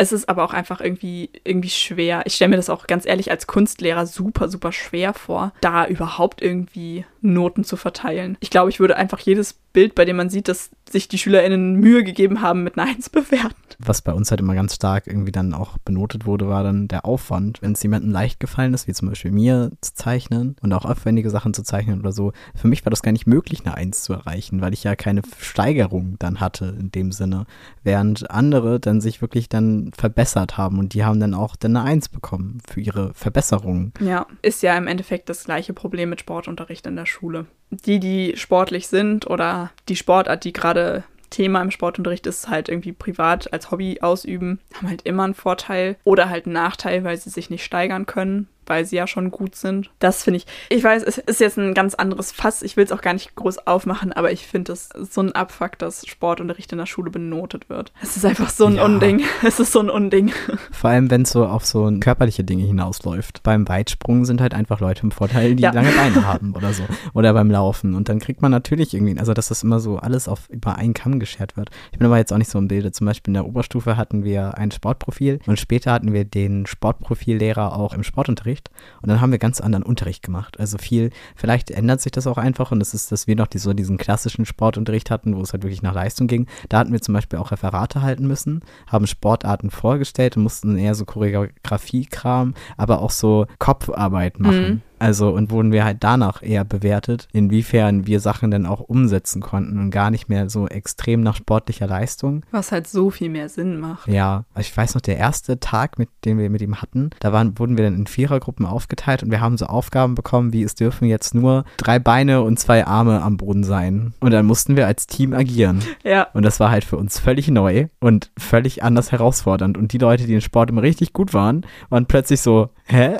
es ist aber auch einfach irgendwie, irgendwie schwer. Ich stelle mir das auch ganz ehrlich als Kunstlehrer super, super schwer vor, da überhaupt irgendwie Noten zu verteilen. Ich glaube, ich würde einfach jedes Bild, bei dem man sieht, dass sich die SchülerInnen Mühe gegeben haben, mit einer Eins bewerten. Was bei uns halt immer ganz stark irgendwie dann auch benotet wurde, war dann der Aufwand. Wenn es jemandem leicht gefallen ist, wie zum Beispiel mir zu zeichnen und auch aufwendige Sachen zu zeichnen oder so, für mich war das gar nicht möglich, eine Eins zu erreichen, weil ich ja keine Steigerung dann hatte in dem Sinne. Während andere dann sich wirklich dann verbessert haben und die haben dann auch dann eine Eins bekommen für ihre Verbesserungen. Ja, ist ja im Endeffekt das gleiche Problem mit Sportunterricht in der Schule. Die, die sportlich sind oder die Sportart, die gerade Thema im Sportunterricht ist, halt irgendwie privat als Hobby ausüben, haben halt immer einen Vorteil oder halt einen Nachteil, weil sie sich nicht steigern können weil sie ja schon gut sind. Das finde ich, ich weiß, es ist jetzt ein ganz anderes Fass. Ich will es auch gar nicht groß aufmachen, aber ich finde es so ein Abfuck, dass Sportunterricht in der Schule benotet wird. Es ist einfach so ein ja. Unding. Es ist so ein Unding. Vor allem, wenn es so auf so körperliche Dinge hinausläuft. Beim Weitsprung sind halt einfach Leute im Vorteil, die ja. lange Beine haben oder so. Oder beim Laufen. Und dann kriegt man natürlich irgendwie, also dass das immer so alles auf über einen Kamm geschert wird. Ich bin aber jetzt auch nicht so im Bilde. Zum Beispiel in der Oberstufe hatten wir ein Sportprofil und später hatten wir den Sportprofillehrer auch im Sportunterricht. Unterricht und dann haben wir ganz anderen Unterricht gemacht. Also viel, vielleicht ändert sich das auch einfach und es ist, dass wir noch die, so diesen klassischen Sportunterricht hatten, wo es halt wirklich nach Leistung ging. Da hatten wir zum Beispiel auch Referate halten müssen, haben Sportarten vorgestellt und mussten eher so Choreografiekram, aber auch so Kopfarbeit machen. Mhm. Also und wurden wir halt danach eher bewertet, inwiefern wir Sachen dann auch umsetzen konnten und gar nicht mehr so extrem nach sportlicher Leistung. Was halt so viel mehr Sinn macht. Ja, ich weiß noch, der erste Tag, mit dem wir mit ihm hatten, da waren, wurden wir dann in Vierergruppen aufgeteilt und wir haben so Aufgaben bekommen, wie es dürfen jetzt nur drei Beine und zwei Arme am Boden sein. Und dann mussten wir als Team agieren. Ja. Und das war halt für uns völlig neu und völlig anders herausfordernd. Und die Leute, die in Sport immer richtig gut waren, waren plötzlich so, hä?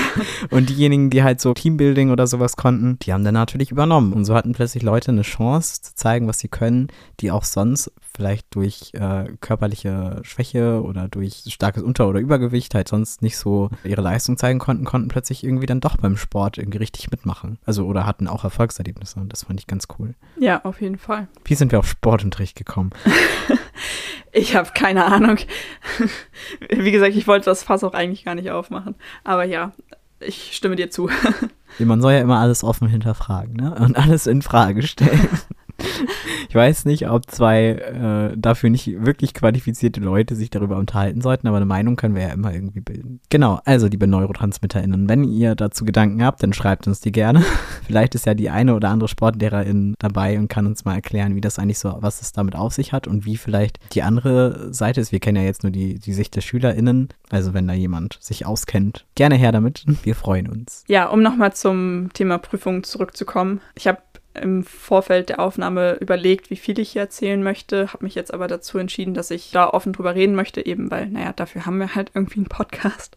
und diejenigen, die halt so Teambuilding oder sowas konnten, die haben dann natürlich übernommen. Und so hatten plötzlich Leute eine Chance zu zeigen, was sie können, die auch sonst vielleicht durch äh, körperliche Schwäche oder durch starkes Unter- oder Übergewicht halt sonst nicht so ihre Leistung zeigen konnten, konnten plötzlich irgendwie dann doch beim Sport irgendwie richtig mitmachen. Also oder hatten auch Erfolgserlebnisse und das fand ich ganz cool. Ja, auf jeden Fall. Wie sind wir auf Sportunterricht gekommen? ich habe keine Ahnung. Wie gesagt, ich wollte das Fass auch eigentlich gar nicht aufmachen. Aber ja, ich stimme dir zu. Man soll ja immer alles offen hinterfragen, ne? Und alles in Frage stellen. Ich weiß nicht, ob zwei äh, dafür nicht wirklich qualifizierte Leute sich darüber unterhalten sollten, aber eine Meinung können wir ja immer irgendwie bilden. Genau, also liebe NeurotransmitterInnen, wenn ihr dazu Gedanken habt, dann schreibt uns die gerne. Vielleicht ist ja die eine oder andere Sportlehrerin dabei und kann uns mal erklären, wie das eigentlich so, was es damit auf sich hat und wie vielleicht die andere Seite ist. Wir kennen ja jetzt nur die, die Sicht der SchülerInnen. Also wenn da jemand sich auskennt, gerne her damit. Wir freuen uns. Ja, um nochmal zum Thema Prüfung zurückzukommen. Ich habe im Vorfeld der Aufnahme überlegt, wie viel ich hier erzählen möchte, habe mich jetzt aber dazu entschieden, dass ich da offen drüber reden möchte, eben weil, naja, dafür haben wir halt irgendwie einen Podcast.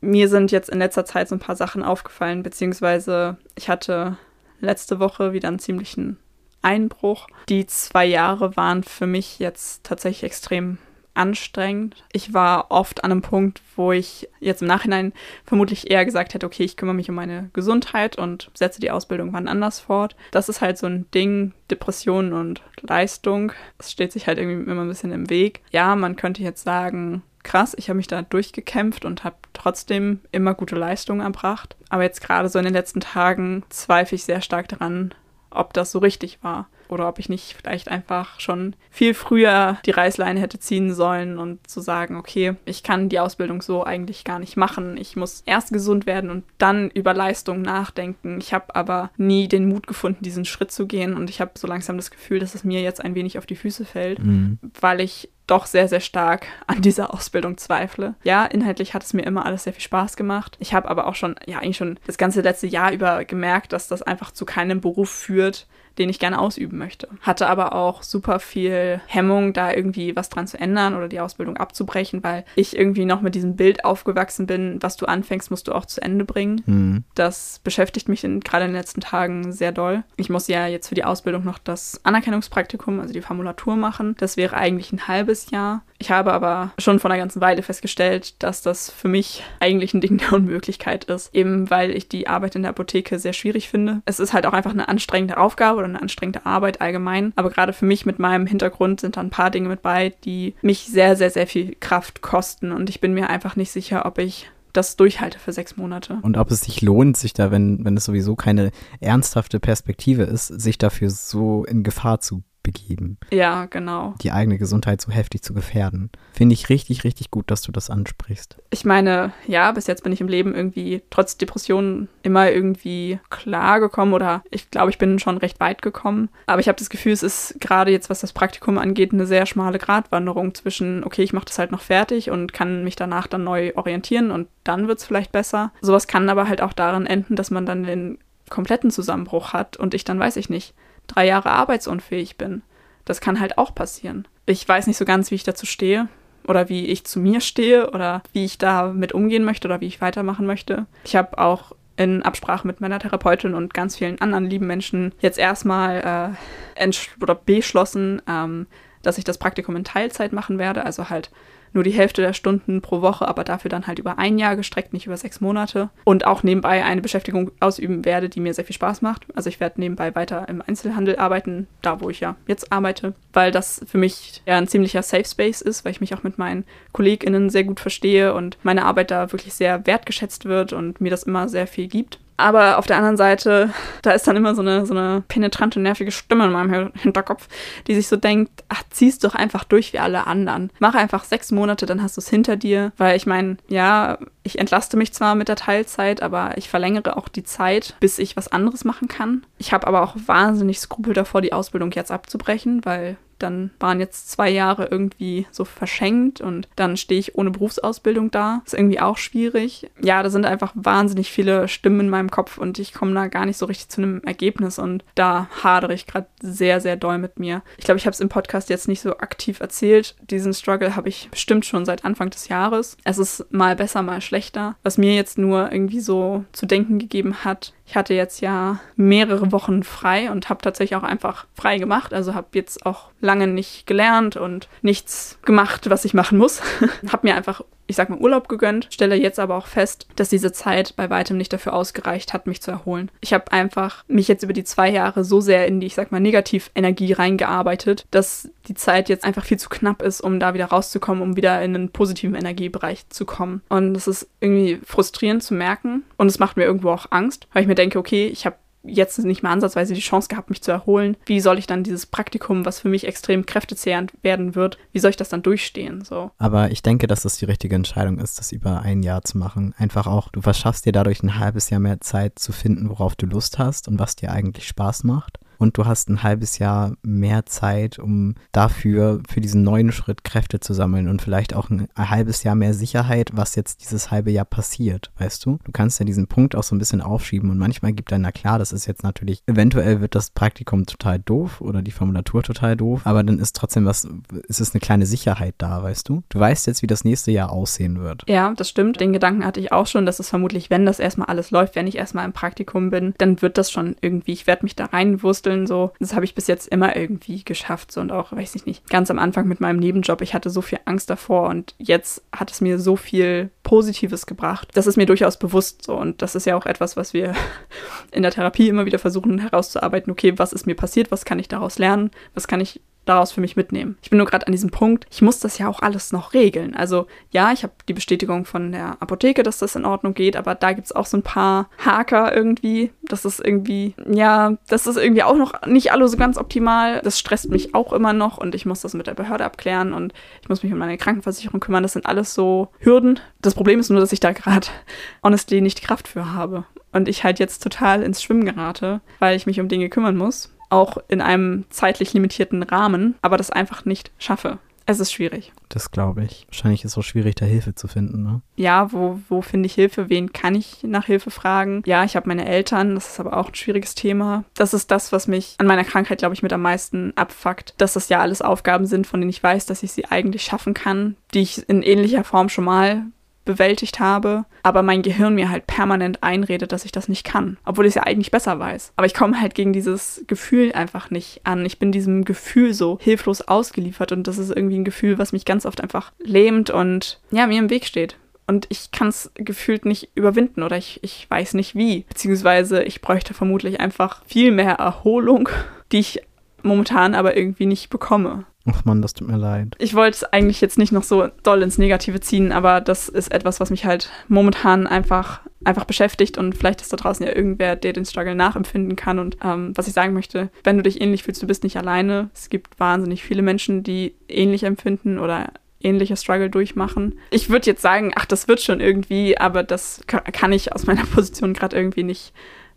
Mir sind jetzt in letzter Zeit so ein paar Sachen aufgefallen, beziehungsweise ich hatte letzte Woche wieder einen ziemlichen Einbruch. Die zwei Jahre waren für mich jetzt tatsächlich extrem anstrengend. Ich war oft an einem Punkt, wo ich jetzt im Nachhinein vermutlich eher gesagt hätte, okay, ich kümmere mich um meine Gesundheit und setze die Ausbildung wann anders fort. Das ist halt so ein Ding, Depression und Leistung. Es steht sich halt irgendwie immer ein bisschen im Weg. Ja, man könnte jetzt sagen, krass, ich habe mich da durchgekämpft und habe trotzdem immer gute Leistungen erbracht. Aber jetzt gerade so in den letzten Tagen zweifle ich sehr stark daran, ob das so richtig war oder ob ich nicht vielleicht einfach schon viel früher die Reißleine hätte ziehen sollen und zu sagen, okay, ich kann die Ausbildung so eigentlich gar nicht machen. Ich muss erst gesund werden und dann über Leistung nachdenken. Ich habe aber nie den Mut gefunden, diesen Schritt zu gehen und ich habe so langsam das Gefühl, dass es mir jetzt ein wenig auf die Füße fällt, mhm. weil ich doch sehr, sehr stark an dieser Ausbildung zweifle. Ja, inhaltlich hat es mir immer alles sehr viel Spaß gemacht. Ich habe aber auch schon, ja, eigentlich schon das ganze letzte Jahr über gemerkt, dass das einfach zu keinem Beruf führt, den ich gerne ausüben möchte. Hatte aber auch super viel Hemmung, da irgendwie was dran zu ändern oder die Ausbildung abzubrechen, weil ich irgendwie noch mit diesem Bild aufgewachsen bin, was du anfängst, musst du auch zu Ende bringen. Mhm. Das beschäftigt mich gerade in den letzten Tagen sehr doll. Ich muss ja jetzt für die Ausbildung noch das Anerkennungspraktikum, also die Formulatur machen. Das wäre eigentlich ein halbes Jahr. Ich habe aber schon vor einer ganzen Weile festgestellt, dass das für mich eigentlich ein Ding der Unmöglichkeit ist, eben weil ich die Arbeit in der Apotheke sehr schwierig finde. Es ist halt auch einfach eine anstrengende Aufgabe oder eine anstrengende Arbeit allgemein. Aber gerade für mich mit meinem Hintergrund sind da ein paar Dinge mit bei, die mich sehr, sehr, sehr viel Kraft kosten. Und ich bin mir einfach nicht sicher, ob ich das durchhalte für sechs Monate. Und ob es sich lohnt, sich da, wenn, wenn es sowieso keine ernsthafte Perspektive ist, sich dafür so in Gefahr zu begeben. Ja, genau. Die eigene Gesundheit so heftig zu gefährden. Finde ich richtig, richtig gut, dass du das ansprichst. Ich meine, ja, bis jetzt bin ich im Leben irgendwie trotz Depressionen immer irgendwie klar gekommen oder ich glaube, ich bin schon recht weit gekommen. Aber ich habe das Gefühl, es ist gerade jetzt, was das Praktikum angeht, eine sehr schmale Gratwanderung zwischen, okay, ich mache das halt noch fertig und kann mich danach dann neu orientieren und dann wird es vielleicht besser. Sowas kann aber halt auch daran enden, dass man dann den kompletten Zusammenbruch hat und ich dann weiß ich nicht drei Jahre arbeitsunfähig bin. Das kann halt auch passieren. Ich weiß nicht so ganz, wie ich dazu stehe oder wie ich zu mir stehe oder wie ich damit umgehen möchte oder wie ich weitermachen möchte. Ich habe auch in Absprache mit meiner Therapeutin und ganz vielen anderen lieben Menschen jetzt erstmal äh, oder beschlossen, ähm, dass ich das Praktikum in Teilzeit machen werde, also halt nur die Hälfte der Stunden pro Woche, aber dafür dann halt über ein Jahr gestreckt, nicht über sechs Monate. Und auch nebenbei eine Beschäftigung ausüben werde, die mir sehr viel Spaß macht. Also ich werde nebenbei weiter im Einzelhandel arbeiten, da wo ich ja jetzt arbeite, weil das für mich ja ein ziemlicher Safe Space ist, weil ich mich auch mit meinen KollegInnen sehr gut verstehe und meine Arbeit da wirklich sehr wertgeschätzt wird und mir das immer sehr viel gibt. Aber auf der anderen Seite, da ist dann immer so eine, so eine penetrante, nervige Stimme in meinem Hinterkopf, die sich so denkt, ach, zieh's doch einfach durch wie alle anderen. Mach einfach sechs Monate, dann hast du es hinter dir. Weil ich meine, ja, ich entlaste mich zwar mit der Teilzeit, aber ich verlängere auch die Zeit, bis ich was anderes machen kann. Ich habe aber auch wahnsinnig Skrupel davor, die Ausbildung jetzt abzubrechen, weil dann waren jetzt zwei Jahre irgendwie so verschenkt und dann stehe ich ohne Berufsausbildung da. Ist irgendwie auch schwierig. Ja, da sind einfach wahnsinnig viele Stimmen in meinem Kopf und ich komme da gar nicht so richtig zu einem Ergebnis und da hadere ich gerade sehr, sehr doll mit mir. Ich glaube, ich habe es im Podcast jetzt nicht so aktiv erzählt. Diesen Struggle habe ich bestimmt schon seit Anfang des Jahres. Es ist mal besser, mal schlechter. Was mir jetzt nur irgendwie so zu denken gegeben hat, ich hatte jetzt ja mehrere Wochen frei und habe tatsächlich auch einfach frei gemacht. Also habe jetzt auch lange nicht gelernt und nichts gemacht, was ich machen muss. habe mir einfach ich sag mal, Urlaub gegönnt, stelle jetzt aber auch fest, dass diese Zeit bei weitem nicht dafür ausgereicht hat, mich zu erholen. Ich habe einfach mich jetzt über die zwei Jahre so sehr in die, ich sag mal, Negativenergie reingearbeitet, dass die Zeit jetzt einfach viel zu knapp ist, um da wieder rauszukommen, um wieder in einen positiven Energiebereich zu kommen. Und das ist irgendwie frustrierend zu merken und es macht mir irgendwo auch Angst, weil ich mir denke, okay, ich habe jetzt nicht mal ansatzweise die Chance gehabt, mich zu erholen. Wie soll ich dann dieses Praktikum, was für mich extrem kräftezehrend werden wird, wie soll ich das dann durchstehen? So. Aber ich denke, dass es die richtige Entscheidung ist, das über ein Jahr zu machen. Einfach auch, du verschaffst dir dadurch ein halbes Jahr mehr Zeit zu finden, worauf du Lust hast und was dir eigentlich Spaß macht und du hast ein halbes Jahr mehr Zeit, um dafür, für diesen neuen Schritt Kräfte zu sammeln und vielleicht auch ein, ein halbes Jahr mehr Sicherheit, was jetzt dieses halbe Jahr passiert, weißt du? Du kannst ja diesen Punkt auch so ein bisschen aufschieben und manchmal gibt dann, na klar, das ist jetzt natürlich, eventuell wird das Praktikum total doof oder die Formulatur total doof, aber dann ist trotzdem was, ist es eine kleine Sicherheit da, weißt du? Du weißt jetzt, wie das nächste Jahr aussehen wird. Ja, das stimmt. Den Gedanken hatte ich auch schon, dass es vermutlich, wenn das erstmal alles läuft, wenn ich erstmal im Praktikum bin, dann wird das schon irgendwie, ich werde mich da reinwursteln basteln so. Das habe ich bis jetzt immer irgendwie geschafft so und auch, weiß ich nicht, ganz am Anfang mit meinem Nebenjob, ich hatte so viel Angst davor und jetzt hat es mir so viel Positives gebracht. Das ist mir durchaus bewusst so und das ist ja auch etwas, was wir in der Therapie immer wieder versuchen herauszuarbeiten. Okay, was ist mir passiert? Was kann ich daraus lernen? Was kann ich daraus für mich mitnehmen. Ich bin nur gerade an diesem Punkt, ich muss das ja auch alles noch regeln. Also ja, ich habe die Bestätigung von der Apotheke, dass das in Ordnung geht, aber da gibt es auch so ein paar Haker irgendwie. Das ist irgendwie, ja, das ist irgendwie auch noch nicht alle so ganz optimal. Das stresst mich auch immer noch und ich muss das mit der Behörde abklären und ich muss mich um meine Krankenversicherung kümmern. Das sind alles so Hürden. Das Problem ist nur, dass ich da gerade honestly nicht Kraft für habe. Und ich halt jetzt total ins Schwimmen gerate, weil ich mich um Dinge kümmern muss auch in einem zeitlich limitierten Rahmen, aber das einfach nicht schaffe. Es ist schwierig. Das glaube ich. Wahrscheinlich ist es auch schwierig, da Hilfe zu finden, ne? Ja, wo, wo finde ich Hilfe? Wen kann ich nach Hilfe fragen? Ja, ich habe meine Eltern, das ist aber auch ein schwieriges Thema. Das ist das, was mich an meiner Krankheit, glaube ich, mit am meisten abfuckt. Dass das ja alles Aufgaben sind, von denen ich weiß, dass ich sie eigentlich schaffen kann, die ich in ähnlicher Form schon mal bewältigt habe, aber mein Gehirn mir halt permanent einredet, dass ich das nicht kann, obwohl ich es ja eigentlich besser weiß. Aber ich komme halt gegen dieses Gefühl einfach nicht an. Ich bin diesem Gefühl so hilflos ausgeliefert und das ist irgendwie ein Gefühl, was mich ganz oft einfach lähmt und ja, mir im Weg steht. Und ich kann es gefühlt nicht überwinden oder ich, ich weiß nicht wie. Beziehungsweise ich bräuchte vermutlich einfach viel mehr Erholung, die ich momentan aber irgendwie nicht bekomme. Ach Mann, das tut mir leid. Ich wollte es eigentlich jetzt nicht noch so doll ins Negative ziehen, aber das ist etwas, was mich halt momentan einfach, einfach beschäftigt und vielleicht ist da draußen ja irgendwer, der den Struggle nachempfinden kann. Und ähm, was ich sagen möchte, wenn du dich ähnlich fühlst, du bist nicht alleine. Es gibt wahnsinnig viele Menschen, die ähnlich empfinden oder ähnliche Struggle durchmachen. Ich würde jetzt sagen, ach, das wird schon irgendwie, aber das kann ich aus meiner Position gerade irgendwie nicht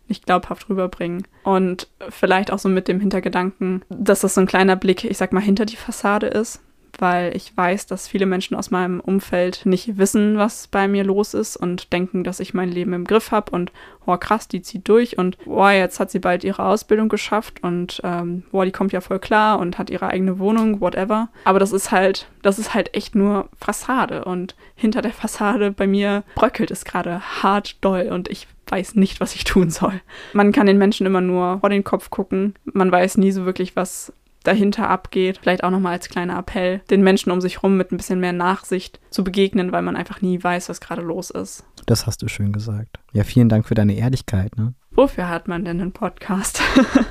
nicht glaubhaft rüberbringen. Und vielleicht auch so mit dem Hintergedanken, dass das so ein kleiner Blick, ich sag mal, hinter die Fassade ist weil ich weiß, dass viele Menschen aus meinem Umfeld nicht wissen, was bei mir los ist und denken, dass ich mein Leben im Griff habe und oh krass, die zieht durch und oh, jetzt hat sie bald ihre Ausbildung geschafft und ähm, oh, die kommt ja voll klar und hat ihre eigene Wohnung, whatever. Aber das ist halt, das ist halt echt nur Fassade und hinter der Fassade bei mir bröckelt es gerade hart doll und ich weiß nicht, was ich tun soll. Man kann den Menschen immer nur vor den Kopf gucken. Man weiß nie so wirklich, was dahinter abgeht. Vielleicht auch nochmal als kleiner Appell, den Menschen um sich herum mit ein bisschen mehr Nachsicht zu begegnen, weil man einfach nie weiß, was gerade los ist. Das hast du schön gesagt. Ja, vielen Dank für deine Ehrlichkeit. Ne? Wofür hat man denn einen Podcast?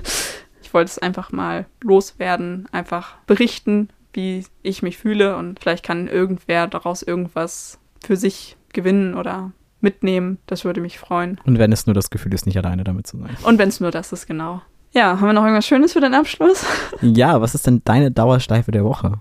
ich wollte es einfach mal loswerden, einfach berichten, wie ich mich fühle und vielleicht kann irgendwer daraus irgendwas für sich gewinnen oder mitnehmen. Das würde mich freuen. Und wenn es nur das Gefühl ist, nicht alleine damit zu sein. Und wenn es nur das ist, genau. Ja, haben wir noch irgendwas Schönes für den Abschluss? Ja, was ist denn deine Dauerschleife der Woche?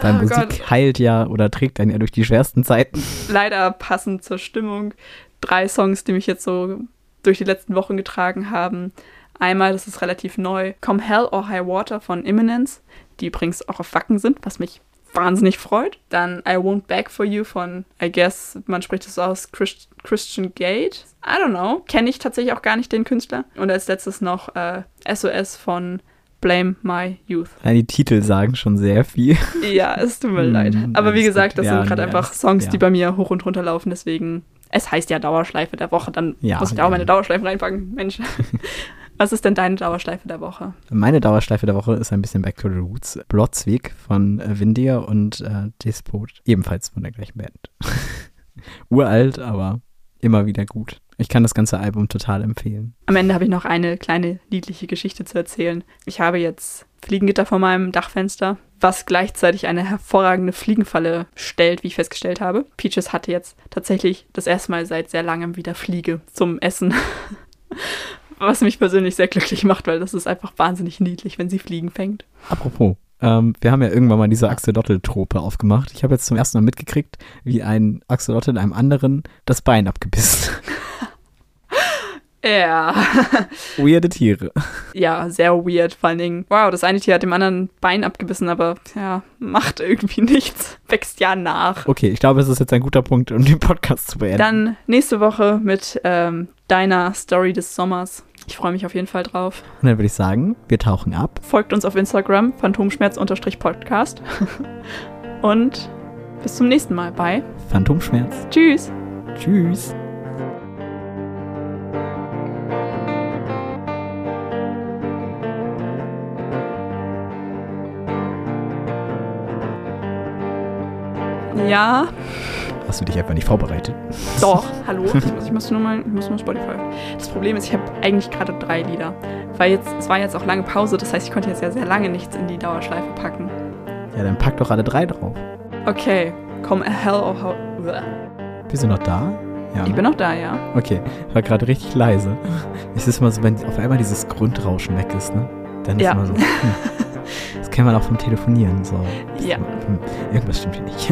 Deine oh Musik Gott. heilt ja oder trägt einen ja durch die schwersten Zeiten. Leider passend zur Stimmung. Drei Songs, die mich jetzt so durch die letzten Wochen getragen haben. Einmal, das ist relativ neu, Come Hell or High Water von Imminence, die übrigens auch auf Wacken sind, was mich wahnsinnig freut. Dann I Won't Back for You von, I guess, man spricht es aus, Christ Christian Gate. I don't know. Kenne ich tatsächlich auch gar nicht den Künstler. Und als letztes noch äh, SOS von Blame My Youth. Ja, die Titel sagen schon sehr viel. Ja, es tut mir leid. Hm, Aber wie gesagt, das ja, sind gerade einfach Songs, ja. die bei mir hoch und runter laufen. Deswegen, es heißt ja Dauerschleife der Woche. Dann ja, muss ich da auch meine Dauerschleifen reinpacken. Mensch. Was ist denn deine Dauerschleife der Woche? Meine Dauerschleife der Woche ist ein bisschen Back to the Roots. Blotzweg von äh, Windir und äh, Despot, ebenfalls von der gleichen Band. Uralt, aber immer wieder gut. Ich kann das ganze Album total empfehlen. Am Ende habe ich noch eine kleine niedliche Geschichte zu erzählen. Ich habe jetzt Fliegengitter vor meinem Dachfenster, was gleichzeitig eine hervorragende Fliegenfalle stellt, wie ich festgestellt habe. Peaches hatte jetzt tatsächlich das erste Mal seit sehr langem wieder Fliege zum Essen. was mich persönlich sehr glücklich macht, weil das ist einfach wahnsinnig niedlich, wenn sie Fliegen fängt. Apropos, ähm, wir haben ja irgendwann mal diese Axolotl-Trope aufgemacht. Ich habe jetzt zum ersten Mal mitgekriegt, wie ein Axolotl einem anderen das Bein abgebissen. Ja. Weirde Tiere. Ja, sehr weird. Vor allen Dingen, wow, das eine Tier hat dem anderen Bein abgebissen, aber ja, macht irgendwie nichts. Wächst ja nach. Okay, ich glaube, es ist jetzt ein guter Punkt, um den Podcast zu beenden. Dann nächste Woche mit ähm, deiner Story des Sommers. Ich freue mich auf jeden Fall drauf. Und dann würde ich sagen, wir tauchen ab. Folgt uns auf Instagram, phantomschmerz-podcast. Und bis zum nächsten Mal bei Phantomschmerz. Tschüss. Tschüss. Ja. Hast du dich einfach nicht vorbereitet? Doch, hallo. Ich muss, ich muss, nur mal, ich muss nur Spotify. Das Problem ist, ich habe eigentlich gerade drei Lieder. Weil jetzt, es war jetzt auch lange Pause, das heißt, ich konnte jetzt ja sehr lange nichts in die Dauerschleife packen. Ja, dann pack doch alle drei drauf. Okay, komm, hell or how. Bist du noch da? Ja, ich ne? bin noch da, ja. Okay, war gerade richtig leise. Es ist immer so, wenn auf einmal dieses Grundrauschen weg ist, ne? Dann ist ja. immer so. Hm. Das kennt man auch vom Telefonieren. So. Ja. Hm, irgendwas stimmt hier nicht.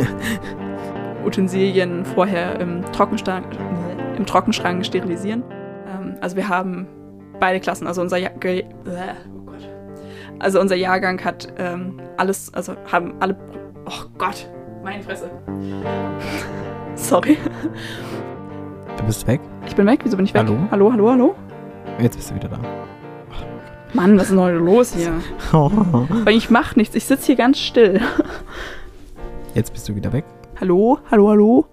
Utensilien vorher im Trockenschrank, im Trockenschrank sterilisieren. Ähm, also wir haben beide Klassen, also unser, ja oh also unser Jahrgang hat ähm, alles, also haben alle Oh Gott, meine Fresse. Sorry. Du bist weg? Ich bin weg. Wieso bin ich weg? Hallo? Hallo, hallo, hallo? Jetzt bist du wieder da. Mann, was ist denn heute los hier? Weil ich mach nichts. Ich sitze hier ganz still. Jetzt bist du wieder weg. Hallo, hallo, hallo?